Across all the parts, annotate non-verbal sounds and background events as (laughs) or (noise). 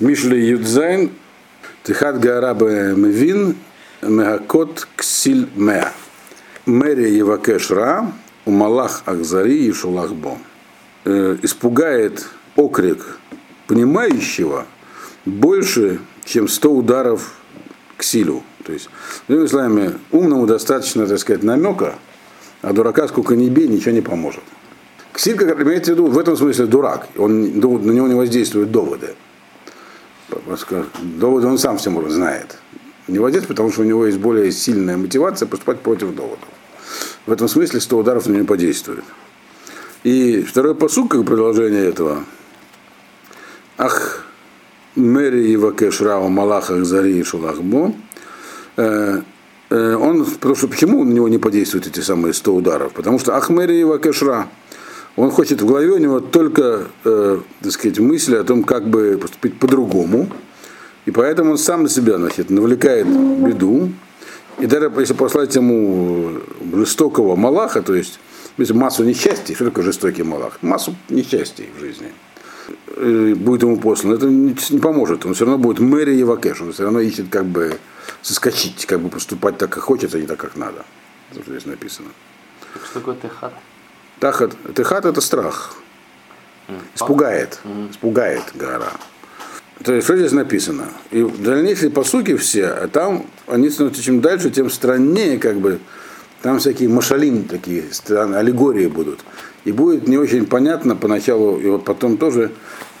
Мишли Юдзайн, Тихат Гарабе Мевин, Мегакот Ксиль Меа. Мэри Евакеш Ра, Умалах Ахзари и Шулахбо. Э, испугает окрик понимающего больше, чем 100 ударов к силу. То есть, другими словами, умному достаточно, так сказать, намека, а дурака сколько ни бей, ничего не поможет. Ксиль, как имеется в виду, в этом смысле дурак. Он, на него не воздействуют доводы. Доводы он сам всем знает. Не воздействует, потому что у него есть более сильная мотивация поступать против доводов. В этом смысле 100 ударов на него подействует. И второй посуд, как продолжение этого. Ах, Мэри и Вакешрау Малахах Зари и Шулахбо. Э, э, он, потому что почему на него не подействуют эти самые 100 ударов? Потому что Ахмери и Вакешра. Он хочет в голове у него только, э, так сказать, мысли о том, как бы поступить по-другому. И поэтому он сам на себя значит, навлекает беду. И даже если послать ему жестокого Малаха, то есть массу несчастий, что такое жестокий Малах? Массу несчастий в жизни будет ему послан, это не, поможет. Он все равно будет мэри Евакеш, он все равно ищет как бы соскочить, как бы поступать так, как хочется, а не так, как надо. Это здесь написано. Что такое техат? Тахат, техат это страх. Испугает. Испугает гора. То есть, что здесь написано? И дальнейшие посуки все, а там они становятся чем дальше, тем страннее, как бы, там всякие машалим такие, аллегории будут. И будет не очень понятно поначалу, и вот потом тоже,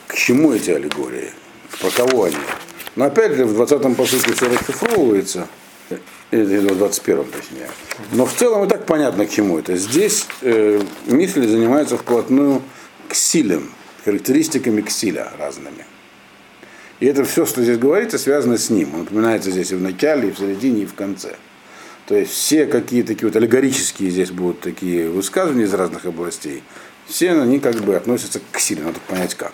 к чему эти аллегории, про кого они. Но опять же, в 20-м посуке все расшифровывается, в 21-м точнее. Но в целом и так понятно, к чему это. Здесь э, мысли занимаются вплотную к силам, характеристиками ксиля разными. И это все, что здесь говорится, связано с ним. Он упоминается здесь и в начале, и в середине, и в конце. То есть все какие-то такие вот аллегорические здесь будут такие высказывания из разных областей. Все они как бы относятся к силе, надо понять как.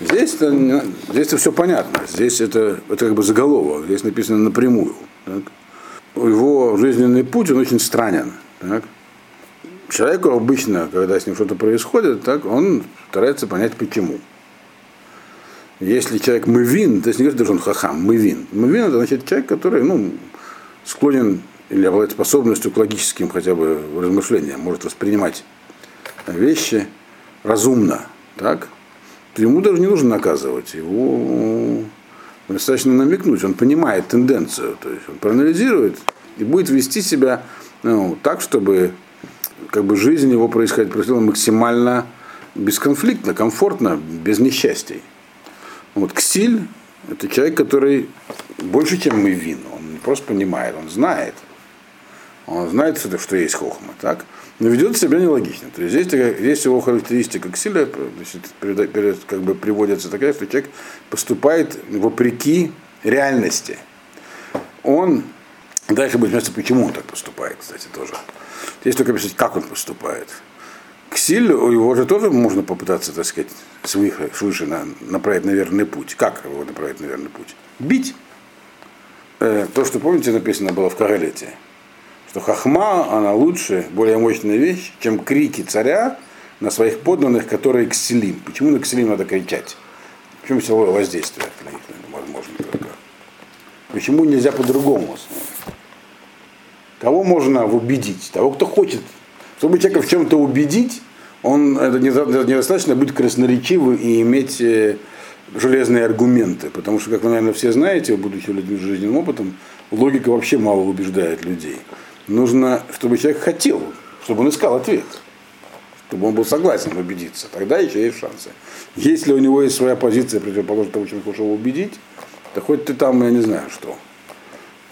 Здесь это, здесь это все понятно. Здесь это, это как бы заголовок. Здесь написано напрямую. Так? Его жизненный путь, он очень странен. Так? Человеку обычно, когда с ним что-то происходит, так, он старается понять почему. Если человек мывин, то есть не говорит, что он хахам, мывин. Мывин это значит человек, который ну, склонен или обладает способностью к логическим хотя бы размышлениям, может воспринимать вещи разумно, так, ему даже не нужно наказывать. Его достаточно намекнуть, он понимает тенденцию, то есть он проанализирует и будет вести себя ну, так, чтобы как бы жизнь его происходила, происходила максимально бесконфликтно, комфортно, без несчастий. Вот Ксиль – это человек, который больше, чем мы вин, он просто понимает, он знает. Он знает, что есть хохма, так? Но ведет себя нелогично. То есть здесь, здесь его характеристика Ксиля значит, как бы приводится такая, что человек поступает вопреки реальности. Он, дальше будет место, почему он так поступает, кстати, тоже. Здесь только писать, как он поступает. Ксиль, его же тоже можно попытаться, так сказать, свыше направить на верный путь. Как его направить на верный путь? Бить. Э, то, что, помните, написано было в Карелете что хахма, она лучше, более мощная вещь, чем крики царя на своих подданных, которые кселим. Почему на кселим надо кричать? Почему силовое воздействие на них возможно только? Почему нельзя по-другому? Кого можно убедить? Того, кто хочет. Чтобы человека в чем-то убедить, он это недостаточно быть красноречивым и иметь э, железные аргументы. Потому что, как вы, наверное, все знаете, будучи людьми с жизненным опытом, логика вообще мало убеждает людей нужно, чтобы человек хотел, чтобы он искал ответ, чтобы он был согласен убедиться. Тогда еще есть шансы. Если у него есть своя позиция противоположная тому, чем хочешь его убедить, то хоть ты там, я не знаю что,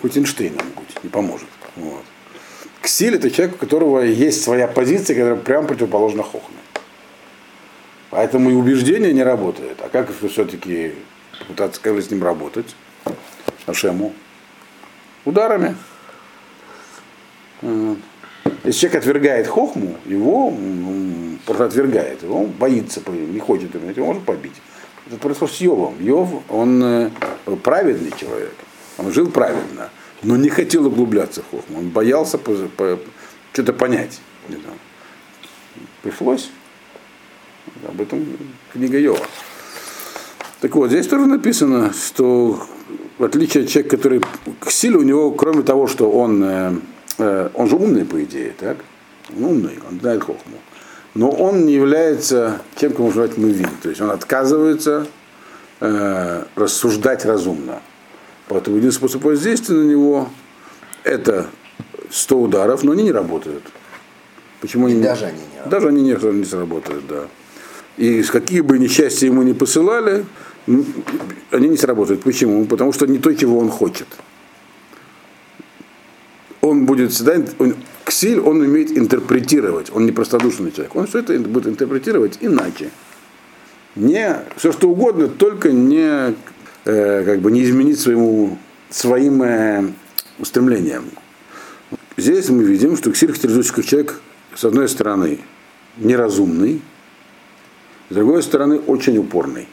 хоть Эйнштейном будь, не поможет. Вот. Ксиль это человек, у которого есть своя позиция, которая прям противоположна Хохме. Поэтому и убеждение не работает. А как все-таки попытаться как с ним работать? Ашему? Ударами. Если человек отвергает хохму, его просто отвергает, его боится, не хочет иметь, его можно побить. Это произошло с Йовом. Йов, он э, праведный человек, он жил праведно, но не хотел углубляться в хохму, он боялся по, по, что-то понять. Не знаю. Пришлось. Об этом книга Йова. Так вот, здесь тоже написано, что в отличие от человека, который к силе у него, кроме того, что он, э, он же умный, по идее, так? Он умный, он знает хохму. Но он не является тем, кому можно назвать мывин. То есть он отказывается э, рассуждать разумно. Поэтому единственный способ воздействия на него это 100 ударов, но они не работают. Почему они даже они не Даже они не, не сработают, да. И какие бы несчастья ему не посылали, они не сработают. Почему? Потому что не то, чего он хочет. Он будет всегда, он, ксиль, он умеет интерпретировать, он не простодушный человек. Он все это будет интерпретировать иначе. Не все что угодно, только не э, как бы не изменить своему, своим э, устремлениям. Здесь мы видим, что ксиль характеризуется как человек, с одной стороны, неразумный, с другой стороны, очень упорный.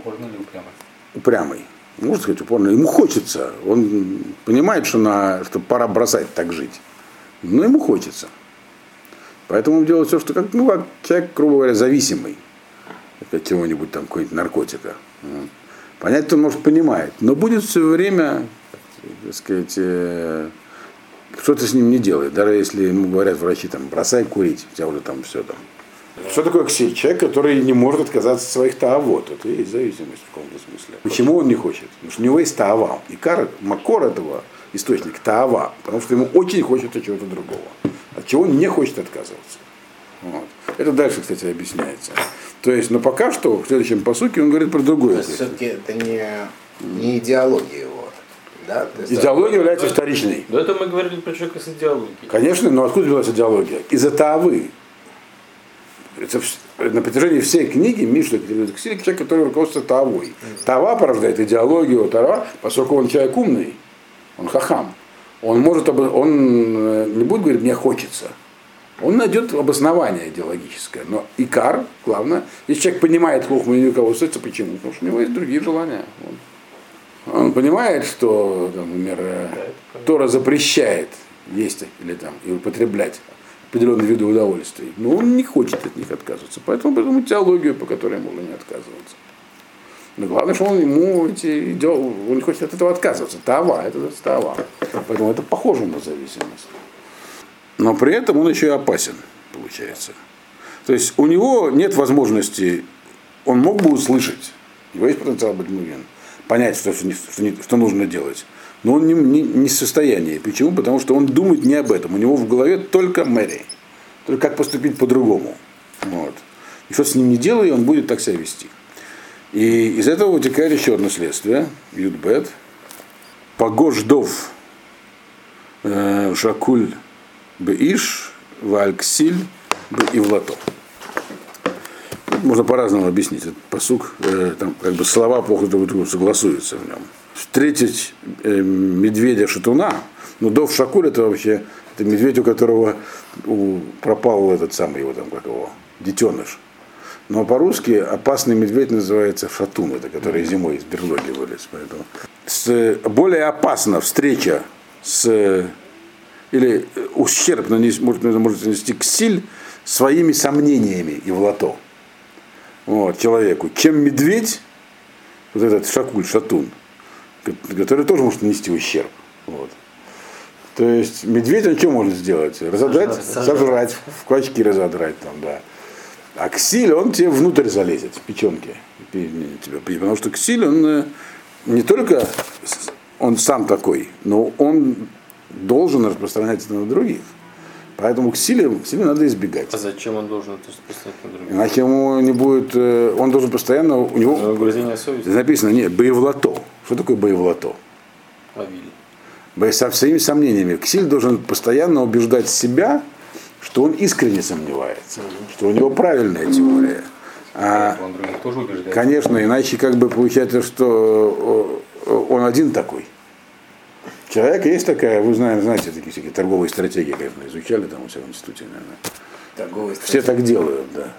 Упорно или упрямо? Упрямый. Можно сказать, упорный. Ему хочется. Он понимает, что, на, что пора бросать так жить. Но ему хочется. Поэтому он делает все, что как, ну, как человек, грубо говоря, зависимый от чего-нибудь там, какого-нибудь наркотика. Вот. Понять он, может, понимает, но будет все время, так сказать, э, что-то с ним не делает. Даже если ему говорят врачи, там, бросай курить, у тебя уже там все там. Что такое ксиль? Человек, который не может отказаться от своих таавот. Это и есть зависимость в каком-то смысле. Почему он не хочет? Потому что у него есть таава. И кар, макор этого источник таава. Потому что ему очень хочется чего-то другого. От чего он не хочет отказываться. Вот. Это дальше, кстати, объясняется. То есть, но пока что, в следующем посуке он говорит про То другое. есть все-таки это не, не идеология его. Да? То есть Идеология является вторичной. До этого мы говорили про человека с идеологией. Конечно, но откуда взялась идеология? Из-за таавы. Это на протяжении всей книги Мишля к человек, который руководствуется таавой. Тава порождает идеологию, тава, поскольку он человек умный, он хахам. Он может, он э, не будет говорить, мне хочется. Он найдет обоснование идеологическое. Но икар, главное, если человек понимает хохму и руководствуется, почему? Потому что у него есть другие желания. Вот. Он понимает, что, там, например, э, Тора запрещает есть или там и употреблять определенные виды удовольствий. Но он не хочет от них отказываться. Поэтому придумал теологию, по которой можно не отказываться. Но главное, что он ему эти идеал- он не хочет от этого отказываться. Тава, это тава. Поэтому это похоже на зависимость. Но при этом он еще и опасен, получается. То есть у него нет возможности, он мог бы услышать, у него есть потенциал быть мувин, понять, что, что, что нужно делать. Но он не, не, не в состоянии. Почему? Потому что он думает не об этом. У него в голове только Мэри. Только как поступить по-другому. Вот. И что с ним не делай, он будет так себя вести. И из этого вытекает еще одно следствие. Юдбет. Погождов э, Шакуль Беиш Вальксиль Ивлато. Можно по-разному объяснить. Этот посук, э, там как бы слова плохо друг другу согласуются в нем. Встретить э, медведя шатуна, ну Дов Шакуль это вообще это медведь, у которого пропал этот самый его там как его детеныш. Но по-русски опасный медведь называется шатун, это который зимой из берлоги вылез. Поэтому. С, более опасна встреча с или ущерб нанес, может, может нанести ксиль своими сомнениями и в лото вот, человеку, чем медведь, вот этот шакуль, шатун, который тоже может нанести ущерб. Вот. То есть медведь он что может сделать? Разодрать, Сожрать. сожрать, в клочки разодрать там, да. А ксиль, он тебе внутрь залезет, в печенки. Тебя, потому что ксиль, он э, не только он сам такой, но он должен распространять это на других. Поэтому ксиле, ксиле надо избегать. А зачем он должен это распространять на других? Иначе ему не будет, э, он должен постоянно, у него написано, нет, боевлато. Что такое боевлато? Авиль. Со своими сомнениями. Ксиль должен постоянно убеждать себя, что он искренне сомневается, что у него правильная теория. А, конечно, иначе как бы получается, что э, э, он один такой. Человек есть такая, вы знаете, знаете такие всякие торговые стратегии, конечно, изучали там у себя в институте, наверное. торговый Все так делают, да.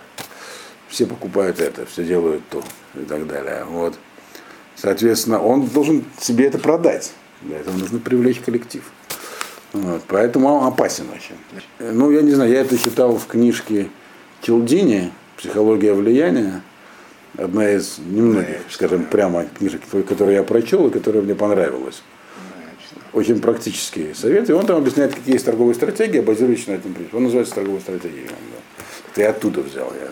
Все покупают это, все делают то и так далее. Вот. Соответственно, он должен себе это продать. Для этого нужно привлечь коллектив. Вот. Поэтому он опасен очень. Э, Ну, я не знаю, я это читал в книжке Челдини «Психология влияния». Одна из немногих, скажем, прямо книжек, которые я прочел и которая мне понравилась. Очень практические советы. И он там объясняет, какие есть торговые стратегии, базируясь на этом принципе. Он называется торговой стратегией. Да. Это я оттуда взял, я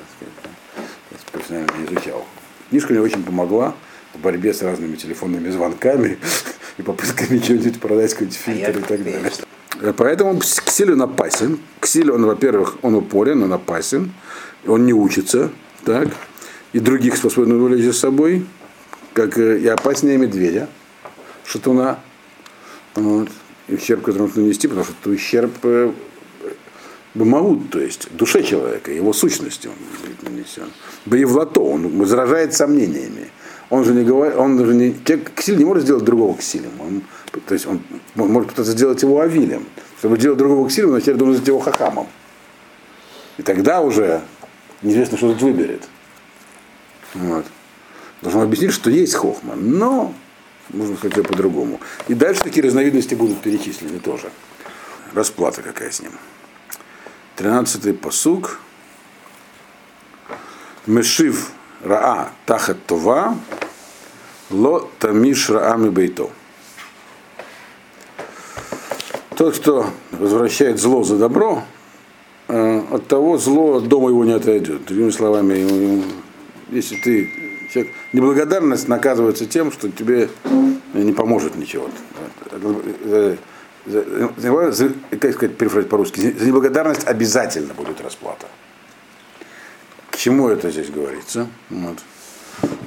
так профессионально изучал. Книжка мне очень помогла в борьбе с разными телефонными звонками (laughs) и попытками что-нибудь продать, какой-нибудь фильтр и так далее. Поэтому к Силю он опасен. К Силю он, во-первых, он упорен, он опасен, он не учится, так, и других способен увлечь за собой, как и опаснее медведя, шатуна. Вот. И ущерб, который нужно нанести, потому что это ущерб э, Бамаут, то есть душе человека, его сущности он нанесен. Боевлато, он возражает сомнениями. Он же не говорит, он же не, человек ксиль не может сделать другого ксилем. Он, то есть он, он может пытаться сделать его авилем. Чтобы сделать другого ксилем, он теперь должен сделать его хахамом. И тогда уже неизвестно, что тут выберет. Вот. Должен объяснить, что есть хохма, но можно сказать по-другому. И дальше такие разновидности будут перечислены тоже. Расплата какая с ним. Тринадцатый посук. Мешив Раа Тахат Това Ло Тамиш Раами Бейто. Тот, кто возвращает зло за добро, э, от того зло от дома его не отойдет. Другими словами, если ты человек, неблагодарность наказывается тем, что тебе не поможет ничего. За, за, как сказать, перефразить по-русски, за неблагодарность обязательно будет расплата чему это здесь говорится? Вот.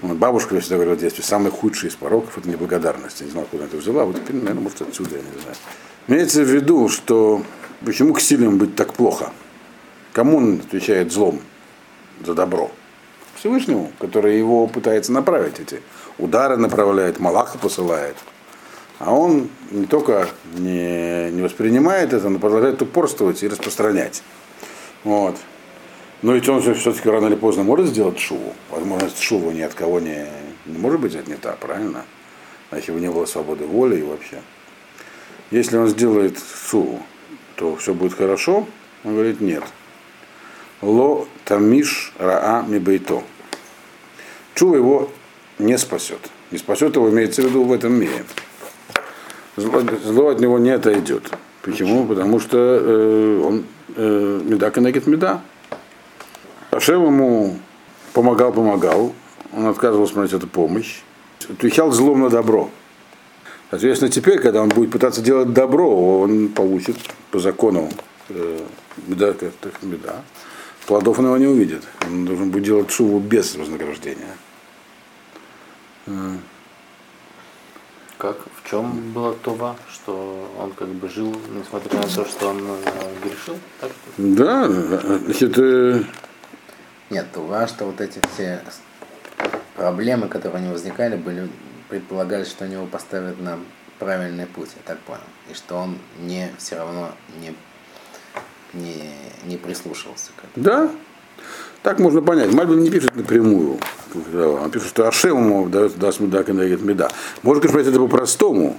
Бабушка всегда говорила в детстве, самый худший из пороков это неблагодарность. Я не знал, куда это взяла, вот теперь, наверное, может отсюда, я не знаю. Имеется в виду, что почему к сильным быть так плохо? Кому он отвечает злом за добро? Всевышнему, который его пытается направить, эти удары направляет, Малаха посылает. А он не только не, не воспринимает это, но продолжает упорствовать и распространять. Вот. Но ведь он же все-таки рано или поздно может сделать шуву. Возможность шуву ни от кого не, не может быть отнята, правильно? Значит, его не было свободы воли и вообще. Если он сделает шуву, то все будет хорошо. Он говорит, нет. Ло тамиш раа мибейто. Чува его не спасет. Не спасет его, имеется в виду в этом мире. Зло, зло от него не отойдет. Почему? Потому что э, он э, меда коннегит меда. Ашем ему помогал, помогал. Он отказывался смотреть эту помощь. Отвечал злом на добро. Соответственно, теперь, когда он будет пытаться делать добро, он получит по закону э, беда, беда. Плодов он его не увидит. Он должен будет делать шуву без вознаграждения. Как? В чем была Това? Что он как бы жил, несмотря на то, что он э, грешил? Так? Да, значит, э, нет, важно, что вот эти все проблемы, которые у него возникали, были предполагали, что они его поставят на правильный путь, я так понял. И что он не все равно не, не, не прислушивался к этому. Да, так можно понять. Мальбин не пишет напрямую. Он пишет, что Ашем ему даст меда, меда. Можно, конечно, сказать это по-простому,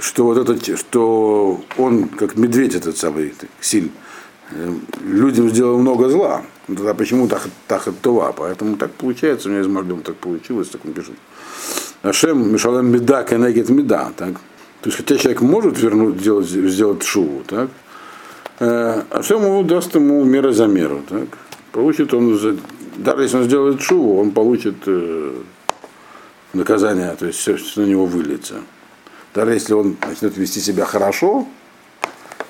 что вот этот, что он, как медведь этот самый, силь, э, людям сделал много зла. Тогда почему так, так това? Поэтому так получается, у меня из Магдома так получилось, так он пишет. Ашем Мишалем Меда Кенегет Меда. Так? То есть хотя человек может вернуть, сделать, сделать шуву, так? Э, Ашем ему даст ему мера за меру. Так? Получит он, даже если он сделает шуву, он получит э, наказание, то есть все, что на него выльется. Даже если он начнет вести себя хорошо,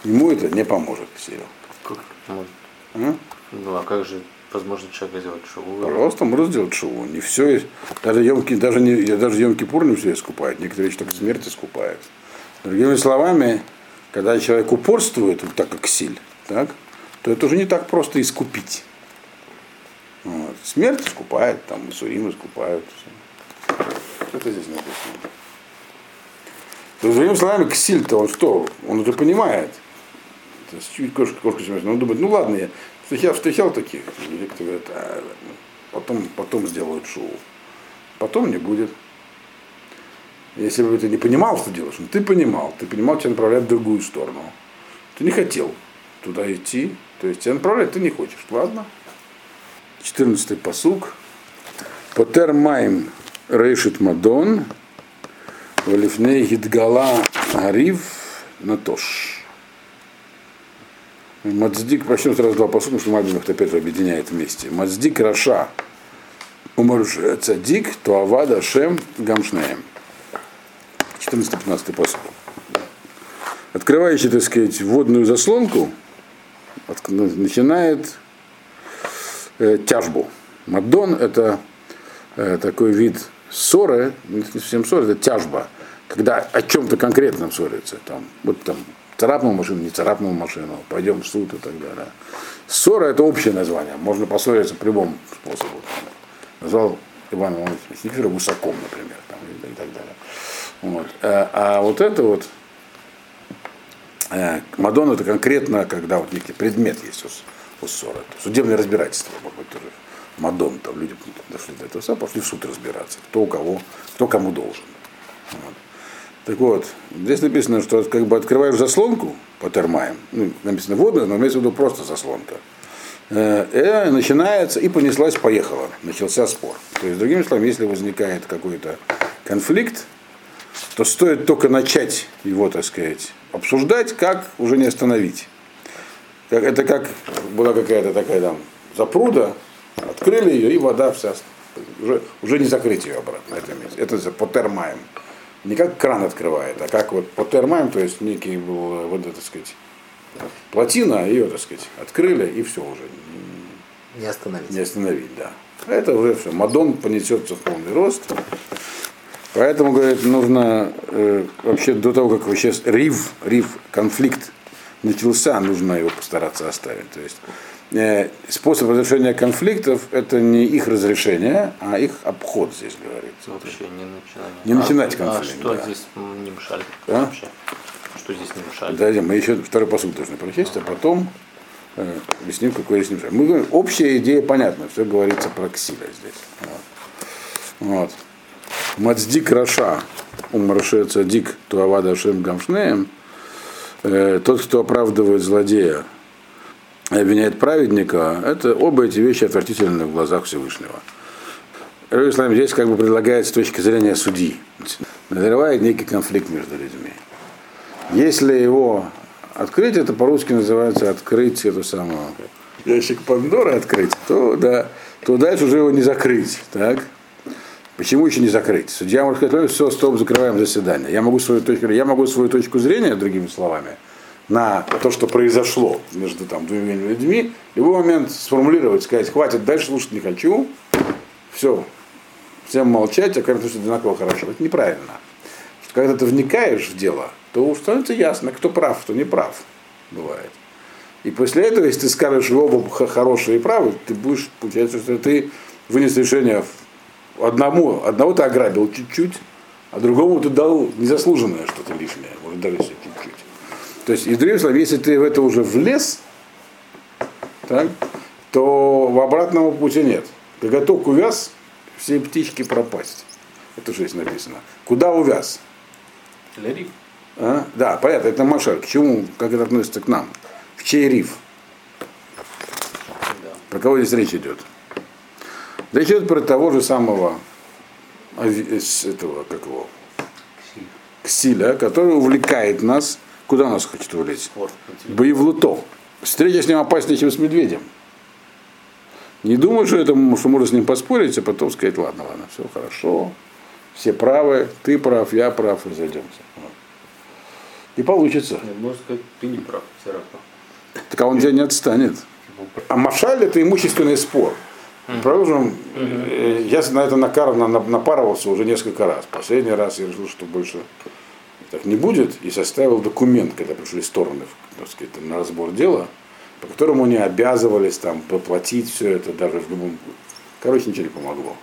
ему это не поможет сильно. Может? А? Ну а как же возможно человек сделать шоу? Просто можно сделать шоу. Не все, даже емки, даже не, даже емки пур не все искупает. Некоторые вещи только смерть искупает. Другими словами, когда человек упорствует, так как силь, так, то это уже не так просто искупить. Вот. Смерть искупает, там Суим искупают. Все. Это здесь написано. Другими словами, ксиль-то он что? Он уже понимает. То чуть кошка, кошка он думает, ну ладно, я я встречал таких которые говорят, а, потом, потом сделают шоу. Потом не будет. Если бы ты не понимал, что делаешь, но ты понимал, ты понимал, тебя направляют в другую сторону. Ты не хотел туда идти, то есть тебя направляют, ты не хочешь. Ладно. 14 посуг. Потер Майм Рейшит Мадон, Валифней Гидгала Гарив Натош. Мацдик, начнем сразу два посуда, потому что Мальбин опять объединяет вместе. Мацдик Раша Умарш Цадик, Туавада Шем Гамшнеем. 14-15 посуд. Открывающий, так сказать, водную заслонку, от- начинает э, тяжбу. Мадон это э, такой вид ссоры, не совсем ссоры, это тяжба, когда о чем-то конкретном ссорится. Там, вот там царапнул машину, не царапнул машину, пойдем в суд и так далее. Ссора это общее название, можно поссориться по любому способу. Назвал Иван Иванович Никифора гусаком, например, там, и так далее. Вот. А, а вот это вот Э, Мадон это конкретно, когда вот некий предмет есть у, у ссоры. Судебное разбирательство, может быть, тоже. Мадон, там люди дошли до этого, пошли в суд разбираться, кто у кого, кто кому должен. Вот. Так вот, здесь написано, что как бы открываешь заслонку по термаям, ну, написано водная, но имеется в виду просто заслонка. Э, начинается, и понеслась, поехала, начался спор. То есть, другими словами, если возникает какой-то конфликт, то стоит только начать его, так сказать, обсуждать, как уже не остановить. Это как была какая-то такая там запруда, открыли ее, и вода вся, уже, уже не закрыть ее обратно. Это, это за потермаем. Не как кран открывает, а как вот потермаем, то есть некий был, э, вот, так сказать, плотина, ее, так сказать, открыли, и все уже, Не остановить. не остановить, да. Это уже все. Мадон понесется в полный рост. Поэтому, говорит, нужно э, вообще до того, как вообще с- рив, рив, конфликт начался, нужно его постараться оставить. То есть способ разрешения конфликтов это не их разрешение, а их обход здесь говорится. Вообще не начинать. Не начинать а, конфликт, А что да. здесь не мешали А? вообще? Что здесь не мешали? Подожди, мы еще второй посуд должны прочесть, а потом э, объясним, какой есть мешать. Мы говорим, общая идея понятна, все говорится про ксиля здесь. Вот. Вот. Мацдик Раша, умраше цадик туавада шем гамшнеем, э, тот, кто оправдывает злодея обвиняет праведника, это оба эти вещи отвратительны в глазах Всевышнего. Иерусалим здесь как бы предлагает с точки зрения судьи. Назревает некий конфликт между людьми. Если его открыть, это по-русски называется открыть эту самую ящик Пандоры открыть, то, да, то дальше уже его не закрыть. Так? Почему еще не закрыть? Судья может сказать, «Ну, все, стоп, закрываем заседание. Я могу свою точку, я могу свою точку зрения, другими словами, на то, что произошло между там, двумя людьми, в любой момент сформулировать, сказать, хватит, дальше слушать не хочу, все, всем молчать, а кажется, что одинаково хорошо. Это неправильно. Когда ты вникаешь в дело, то становится ясно, кто прав, кто не прав. Бывает. И после этого, если ты скажешь, оба хорошие и правы, ты будешь, получается, что ты вынес решение одному, одного ты ограбил чуть-чуть, а другому ты дал незаслуженное что-то лишнее, может даже если. То есть, и другими словами, если ты в это уже влез, так, то в обратного пути нет. Когда только увяз, все птички пропасть. Это же здесь написано. Куда увяз? Лерик. А? Да, понятно, это Машаль. К чему, как это относится к нам? В чей риф? Да. Про кого здесь речь идет? Речь идет про того же самого с этого, как его, Ксиля, который увлекает нас. Куда нас хочет тебе. Боевлуто. Встреча с ним опаснее, чем с медведем. Не думаю, что, это, что можно с ним поспорить, а потом сказать, ладно, ладно, все хорошо, все правы, ты прав, я прав, разойдемся. И получится. Нет, Можно сказать, ты не прав, все равно. Так а он тебя не отстанет. А Машаль это имущественный спор. Продолжим. Э, Я на это накар- на- на- напарывался уже несколько раз. Последний раз я решил, что больше так не будет, и составил документ, когда пришли стороны так сказать, на разбор дела, по которому они обязывались там поплатить все это даже в любом. Короче, ничего не помогло.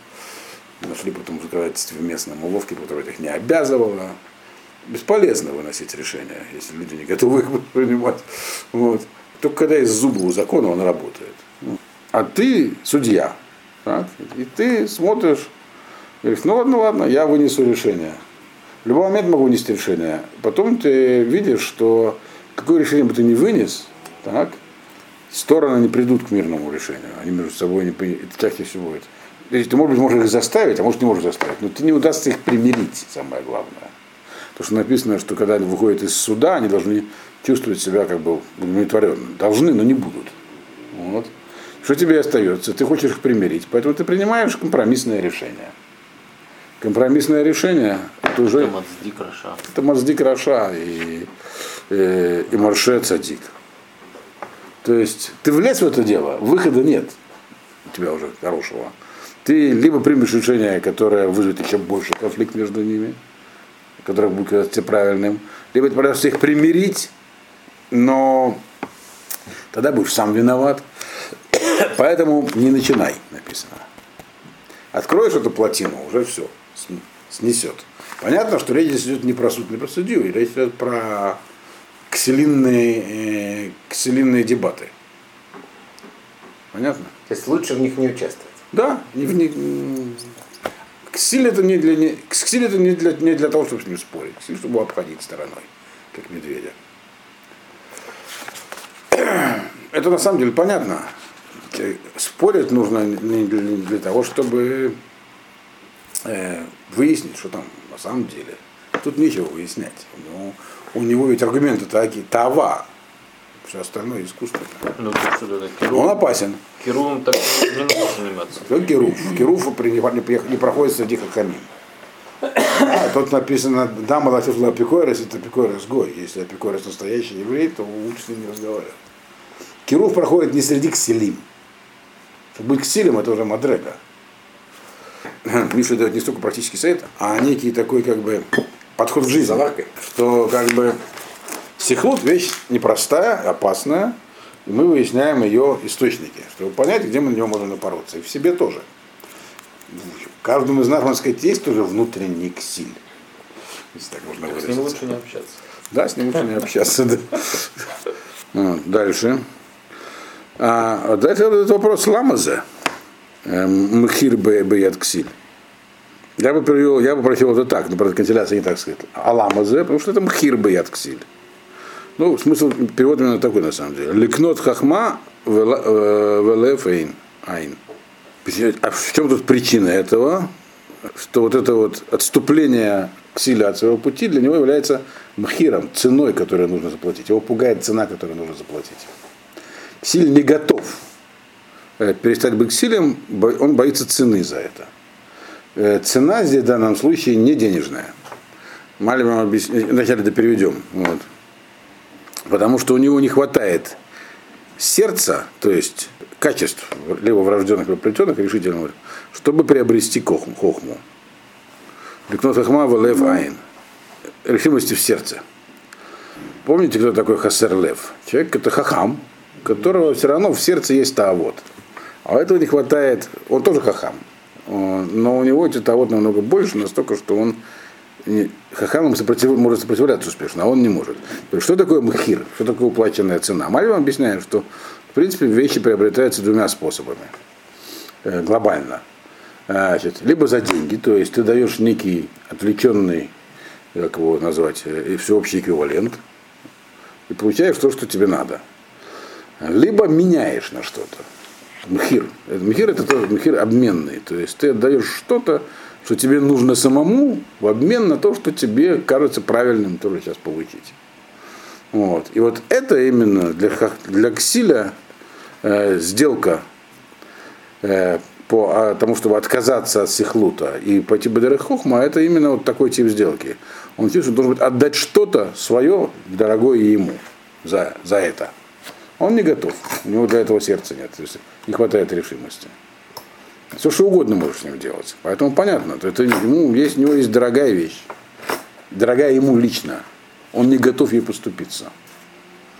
Нашли потом в законодательстве местном уловки, которая их не обязывала. Бесполезно выносить решения, если люди не готовы их (laughs) принимать. Вот. Только когда есть зубы у закона, он работает. А ты судья. Так? И ты смотришь, говоришь, ну ладно, ладно, я вынесу решение. В любой момент могу вынести решение. Потом ты видишь, что какое решение бы ты ни вынес, так, стороны не придут к мирному решению. Они между собой не это чаще всего это Ты, может быть, можешь их заставить, а может, не можешь заставить, но ты не удастся их примирить, самое главное. То, что написано, что когда они выходят из суда, они должны чувствовать себя как бы удовлетворенно. Должны, но не будут. Вот. Что тебе остается? Ты хочешь их примирить, поэтому ты принимаешь компромиссное решение. Компромиссное решение это уже... Это מצדיק רשע. Это מצדיק רשע и, и, и מרשיע צדיק. То есть ты влез в это дело, выхода нет у тебя уже хорошего. Ты либо примешь решение, которое вызовет еще больше конфликт между ними, которое будет казаться правильным, либо ты пытаешься их примирить, но тогда будешь сам виноват. Поэтому не начинай, написано. Откроешь эту плотину, уже все, снесет. Понятно, что речь здесь идет не про суд, не про судью, речь идет про кселинные, э, кселинные дебаты. Понятно? То есть лучше в них не участвовать. Да, не в них. Ксиль это не для, не, ксиль это не для, не для того, чтобы с ним спорить. Ксиль, чтобы его обходить стороной, как медведя. Это на самом деле понятно. Спорить нужно не для, не для того, чтобы э, выяснить, что там на самом деле. Тут нечего выяснять. Но у него ведь аргументы такие. Тава. Все остальное искусство. Ну, это? Он Киру, опасен. Кирувом так не надо заниматься. Кто? Керуф при- не, проходит среди хакамим. А, тут написано, да, молотив апикорес, это апикорес гой. Если апикорес настоящий еврей, то лучше с ним не разговаривать. Керуф проходит не среди кселим. Чтобы быть кселем, это уже мадрега. (clears throat) Миша дает не столько практический совет, а некий такой как бы подход в жизнь. Что как бы сихлут вещь непростая, опасная, и мы выясняем ее источники, чтобы понять, где мы на него можем напороться. И в себе тоже. Каждому из нас, можно сказать, есть тоже внутренний ксиль. Если так можно С ним выразиться. лучше не общаться. Да, с ним лучше не общаться. (laughs) Дальше. А, дальше этот вопрос ламаза. Мхир беят ксиль. Я бы привел, я бы прочел это так, но правда канцеляция не так сказать. А ламазе, потому что это мхир беят ксиль. Ну, смысл перевода именно такой на самом деле. Ликнот хахма велеф. Айн. А в чем тут причина этого? Что вот это вот отступление к силе от своего пути для него является мхиром, ценой, которую нужно заплатить. Его пугает цена, которую нужно заплатить. Ксиль не готов перестать быть ксилем, бо- он боится цены за это. Э, Цена здесь в данном случае не денежная. Малим вам объясню, вначале это переведем. Вот. Потому что у него не хватает сердца, то есть качеств, либо врожденных, либо приобретенных, решительного, чтобы приобрести хохму. Ликнот хахма лев айн. Решимости в сердце. Помните, кто такой хасер лев? Человек это хахам, которого все равно в сердце есть таавод. А этого не хватает, он тоже хахам, Э, но у него эти таавод намного больше, настолько, что он не- хахамам сопротив- может сопротивляться успешно, а он не может. Что такое мхир? Что такое уплаченная цена? Мальвам объясняет, что в принципе вещи приобретаются двумя способами. Э, глобально. А, Значит, либо за деньги, то есть ты даешь некий отвлеченный, как его назвать, э, и всеобщий эквивалент, и получаешь то, что тебе надо. Либо меняешь на что-то. Мхир. Мхир это тоже мхир обменный. То есть ты отдаешь что-то, что тебе нужно самому в обмен на то, что тебе кажется правильным тоже сейчас получить. Вот. И вот это именно для, для Ксиля э, сделка э, по а, тому, чтобы отказаться от сихлута и пойти бы хохма, это именно вот такой тип сделки. Он чувствует, должен быть отдать что-то свое, дорогое ему за, за это. Он не готов. У него для этого сердца нет. То есть не хватает решимости. Все что угодно можешь с ним делать. Поэтому понятно, то это ему есть, у него есть дорогая вещь. Дорогая ему лично. Он не готов ей поступиться.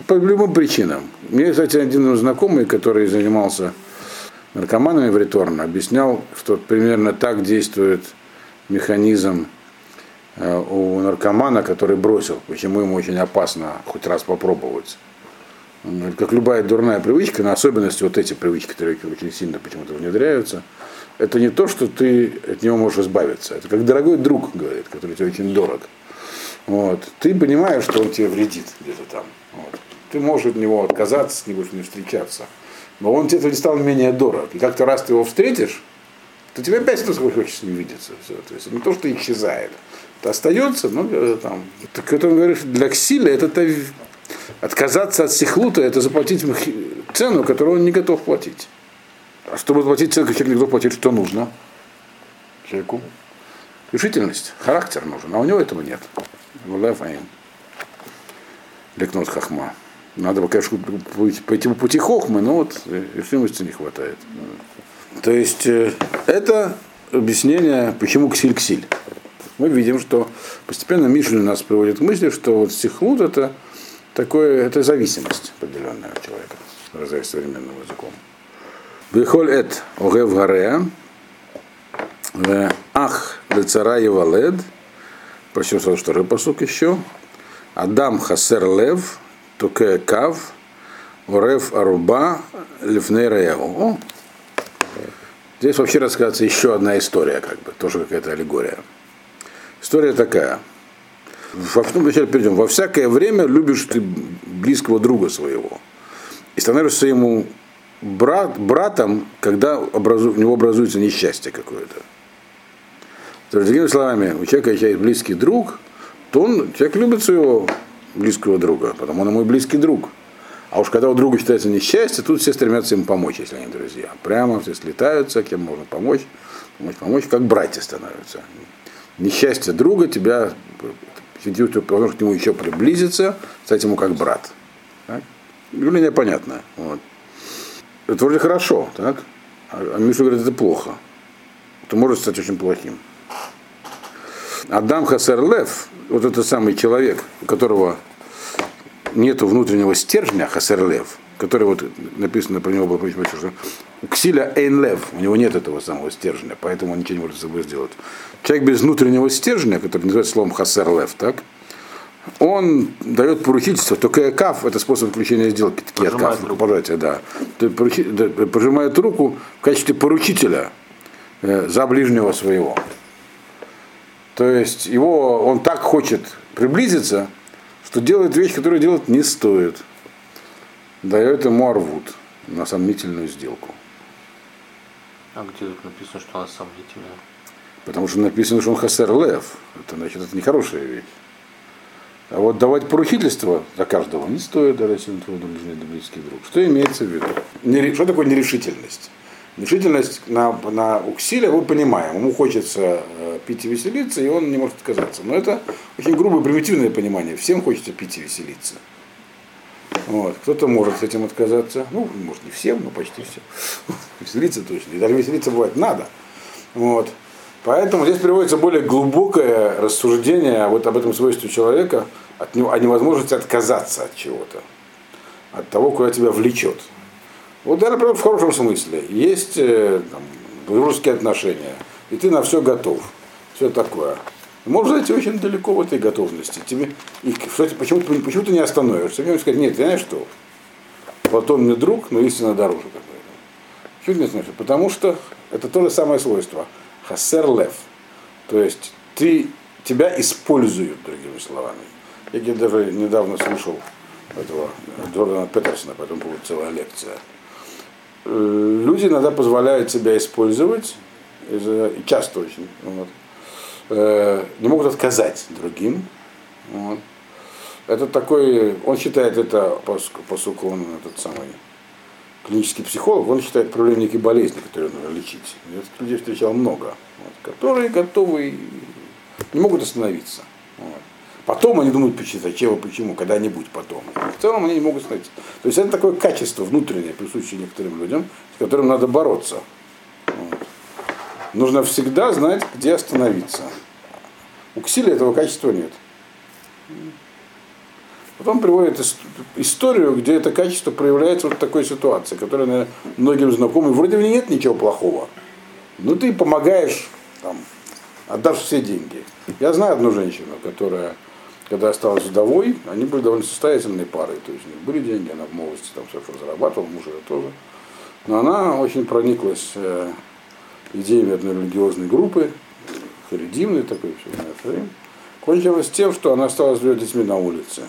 По любым причинам. Мне, кстати, один знакомый, который занимался наркоманами в Реторно, объяснял, что примерно так действует механизм э, у наркомана, который бросил, почему ему очень опасно хоть раз попробовать. Говорит, Как любая дурная привычка, на особенности вот эти привычки, которые очень сильно почему-то внедряются, это не то, что ты от него можешь избавиться. Это как дорогой друг, говорит, который тебе очень дорог. Вот. Ты понимаешь, что он тебе вредит где-то там. Вот. Ты можешь от него отказаться, с ним не встречаться. Но он тебе стал менее дорог. И как-то раз ты его встретишь, то тебе опять кто хочет с ним видеться. Все. То есть не то, что исчезает. Это остается, но там. Так это он говорит, для Ксиля это -то отказаться от сихлута, это заплатить цену, которую он не готов платить. А чтобы заплатить цену, человек не готов платить, что нужно человеку? Решительность, характер нужен, а у него этого нет. Лекнот хахма. Надо, конечно, пойти по пути хохмы, но вот решимости не хватает. То есть э, это объяснение, почему ксиль-ксиль. Мы видим, что постепенно Мишель нас приводит к мысли, что вот стихлут это такое, это зависимость определенная у человека, выражаясь современным языком. Бихоль эт огев гарея, ах лецара евалед, прочтем сразу второй посук еще, Адам хасер лев, туке кав, орев аруба, лифней раяву. Здесь вообще рассказывается еще одна история, как бы, тоже какая-то аллегория. История такая. Во, вначале перейдем. Во всякое время любишь ты близкого друга своего. И становишься ему брат, братом, когда образу, у него образуется несчастье какое-то. То есть, другими словами, у человека есть близкий друг, то он, человек любит своего близкого друга, потому он мой близкий друг. А уж когда у друга считается несчастье, тут все стремятся ему помочь, если они друзья. Прямо все слетаются, кем можно помочь, помочь, помочь, как братья становятся. Несчастье друга тебя потому что к нему еще приблизиться, стать ему как брат. Так? Явление понятное. Вот. Это вроде хорошо, так? А Миша говорит, это плохо. Это может стать очень плохим. Адам Хасер Лев, вот этот самый человек, у которого нет внутреннего стержня, Хасер Лев, который вот написано про него было что у Ксиля Эйн Лев, у него нет этого самого стержня, поэтому он ничего не может с собой сделать. Человек без внутреннего стержня, который называется словом Хасер Лев, так, он дает поручительство, только каф это способ включения сделки, такие каф, пожатия, да. Пожимает руку в качестве поручителя э, за ближнего своего. То есть его, он так хочет приблизиться, что делает вещь, которую делать не стоит. Дает ему арвуд на сомнительную сделку. А где тут написано, что она сомнительная? Потому что написано, что он хасер лев. Это значит, это нехорошая вещь. А вот давать поручительство за каждого не стоит, даже если он твой близкий друг. Что имеется в виду? Что такое нерешительность? Решительность на, на Уксиля мы понимаем. Ему хочется э, пить и веселиться, и он не может отказаться. Но это очень грубое, примитивное понимание. Всем хочется пить и веселиться. Вот. Кто-то может с этим отказаться. Ну, может, не всем, но почти все. (laughs) Веселиться точно. И даже веселиться бывает надо. Вот. Поэтому здесь приводится более глубокое рассуждение вот об этом свойстве человека, от него, о невозможности отказаться от чего-то, от того, куда тебя влечет. Вот, да, например, в хорошем смысле. Есть э, там, дружеские отношения, и ты на все готов. Все такое. Можно зайти очень далеко в этой готовности. Тебе, и, кстати, почему, почему ты не остановишься? Мне сказать, нет, знаешь что? Платон мне друг, но истина дороже. Ты не остановишься? Потому что это то же самое свойство. Хасер лев. То есть ты, тебя используют, другими словами. Я даже недавно слушал этого Джордана Петерсона, по этому поводу целая лекция. Э, люди иногда позволяют себя использовать, и часто очень, вот, э, не могут отказать другим. Вот. Это такой, он считает это, поскольку он этот самый клинический психолог, он считает проблемой некой болезни, которую нужно лечить. Я таких людей встречал много, вот, которые готовы, не могут остановиться. Вот. Потом они думают, зачем и почему, когда-нибудь потом. В целом они не могут остановиться. То есть это такое качество внутреннее, присущее некоторым людям, с которым надо бороться. Вот. Нужно всегда знать, где остановиться. У Ксили этого качества нет. Потом приводит историю, где это качество проявляется вот в такой ситуации, которая наверное, многим знакома. Вроде в ней нет ничего плохого. Но ты помогаешь, там, отдашь все деньги. Я знаю одну женщину, которая когда осталась вдовой, они были довольно состоятельной парой. То есть у них были деньги, она в молодости там все зарабатывала, муж ее тоже. Но она очень прониклась э, идеями одной религиозной группы, харидимной такой, все знает, Кончилось тем, что она осталась с детьми на улице.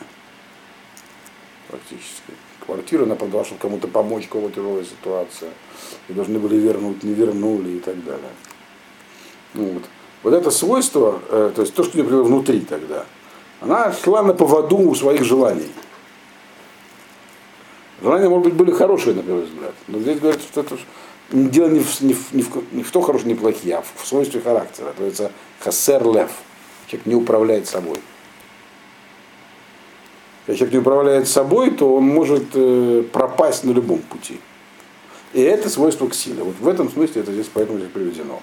Практически. Квартиру она продала, чтобы кому-то помочь, кого-то тяжелая ситуация. И должны были вернуть, не вернули и так далее. Ну, вот. вот это свойство, э, то есть то, что у нее было внутри тогда, она шла на поводу у своих желаний. Желания, может быть, были хорошие, на первый взгляд. Но здесь говорится, что это дело не в, не в, не в, не в то хорошие, не плохие, а в свойстве характера. То есть хасер лев. Человек не управляет собой. Если человек не управляет собой, то он может э, пропасть на любом пути. И это свойство к силе. Вот в этом смысле это здесь поэтому здесь приведено.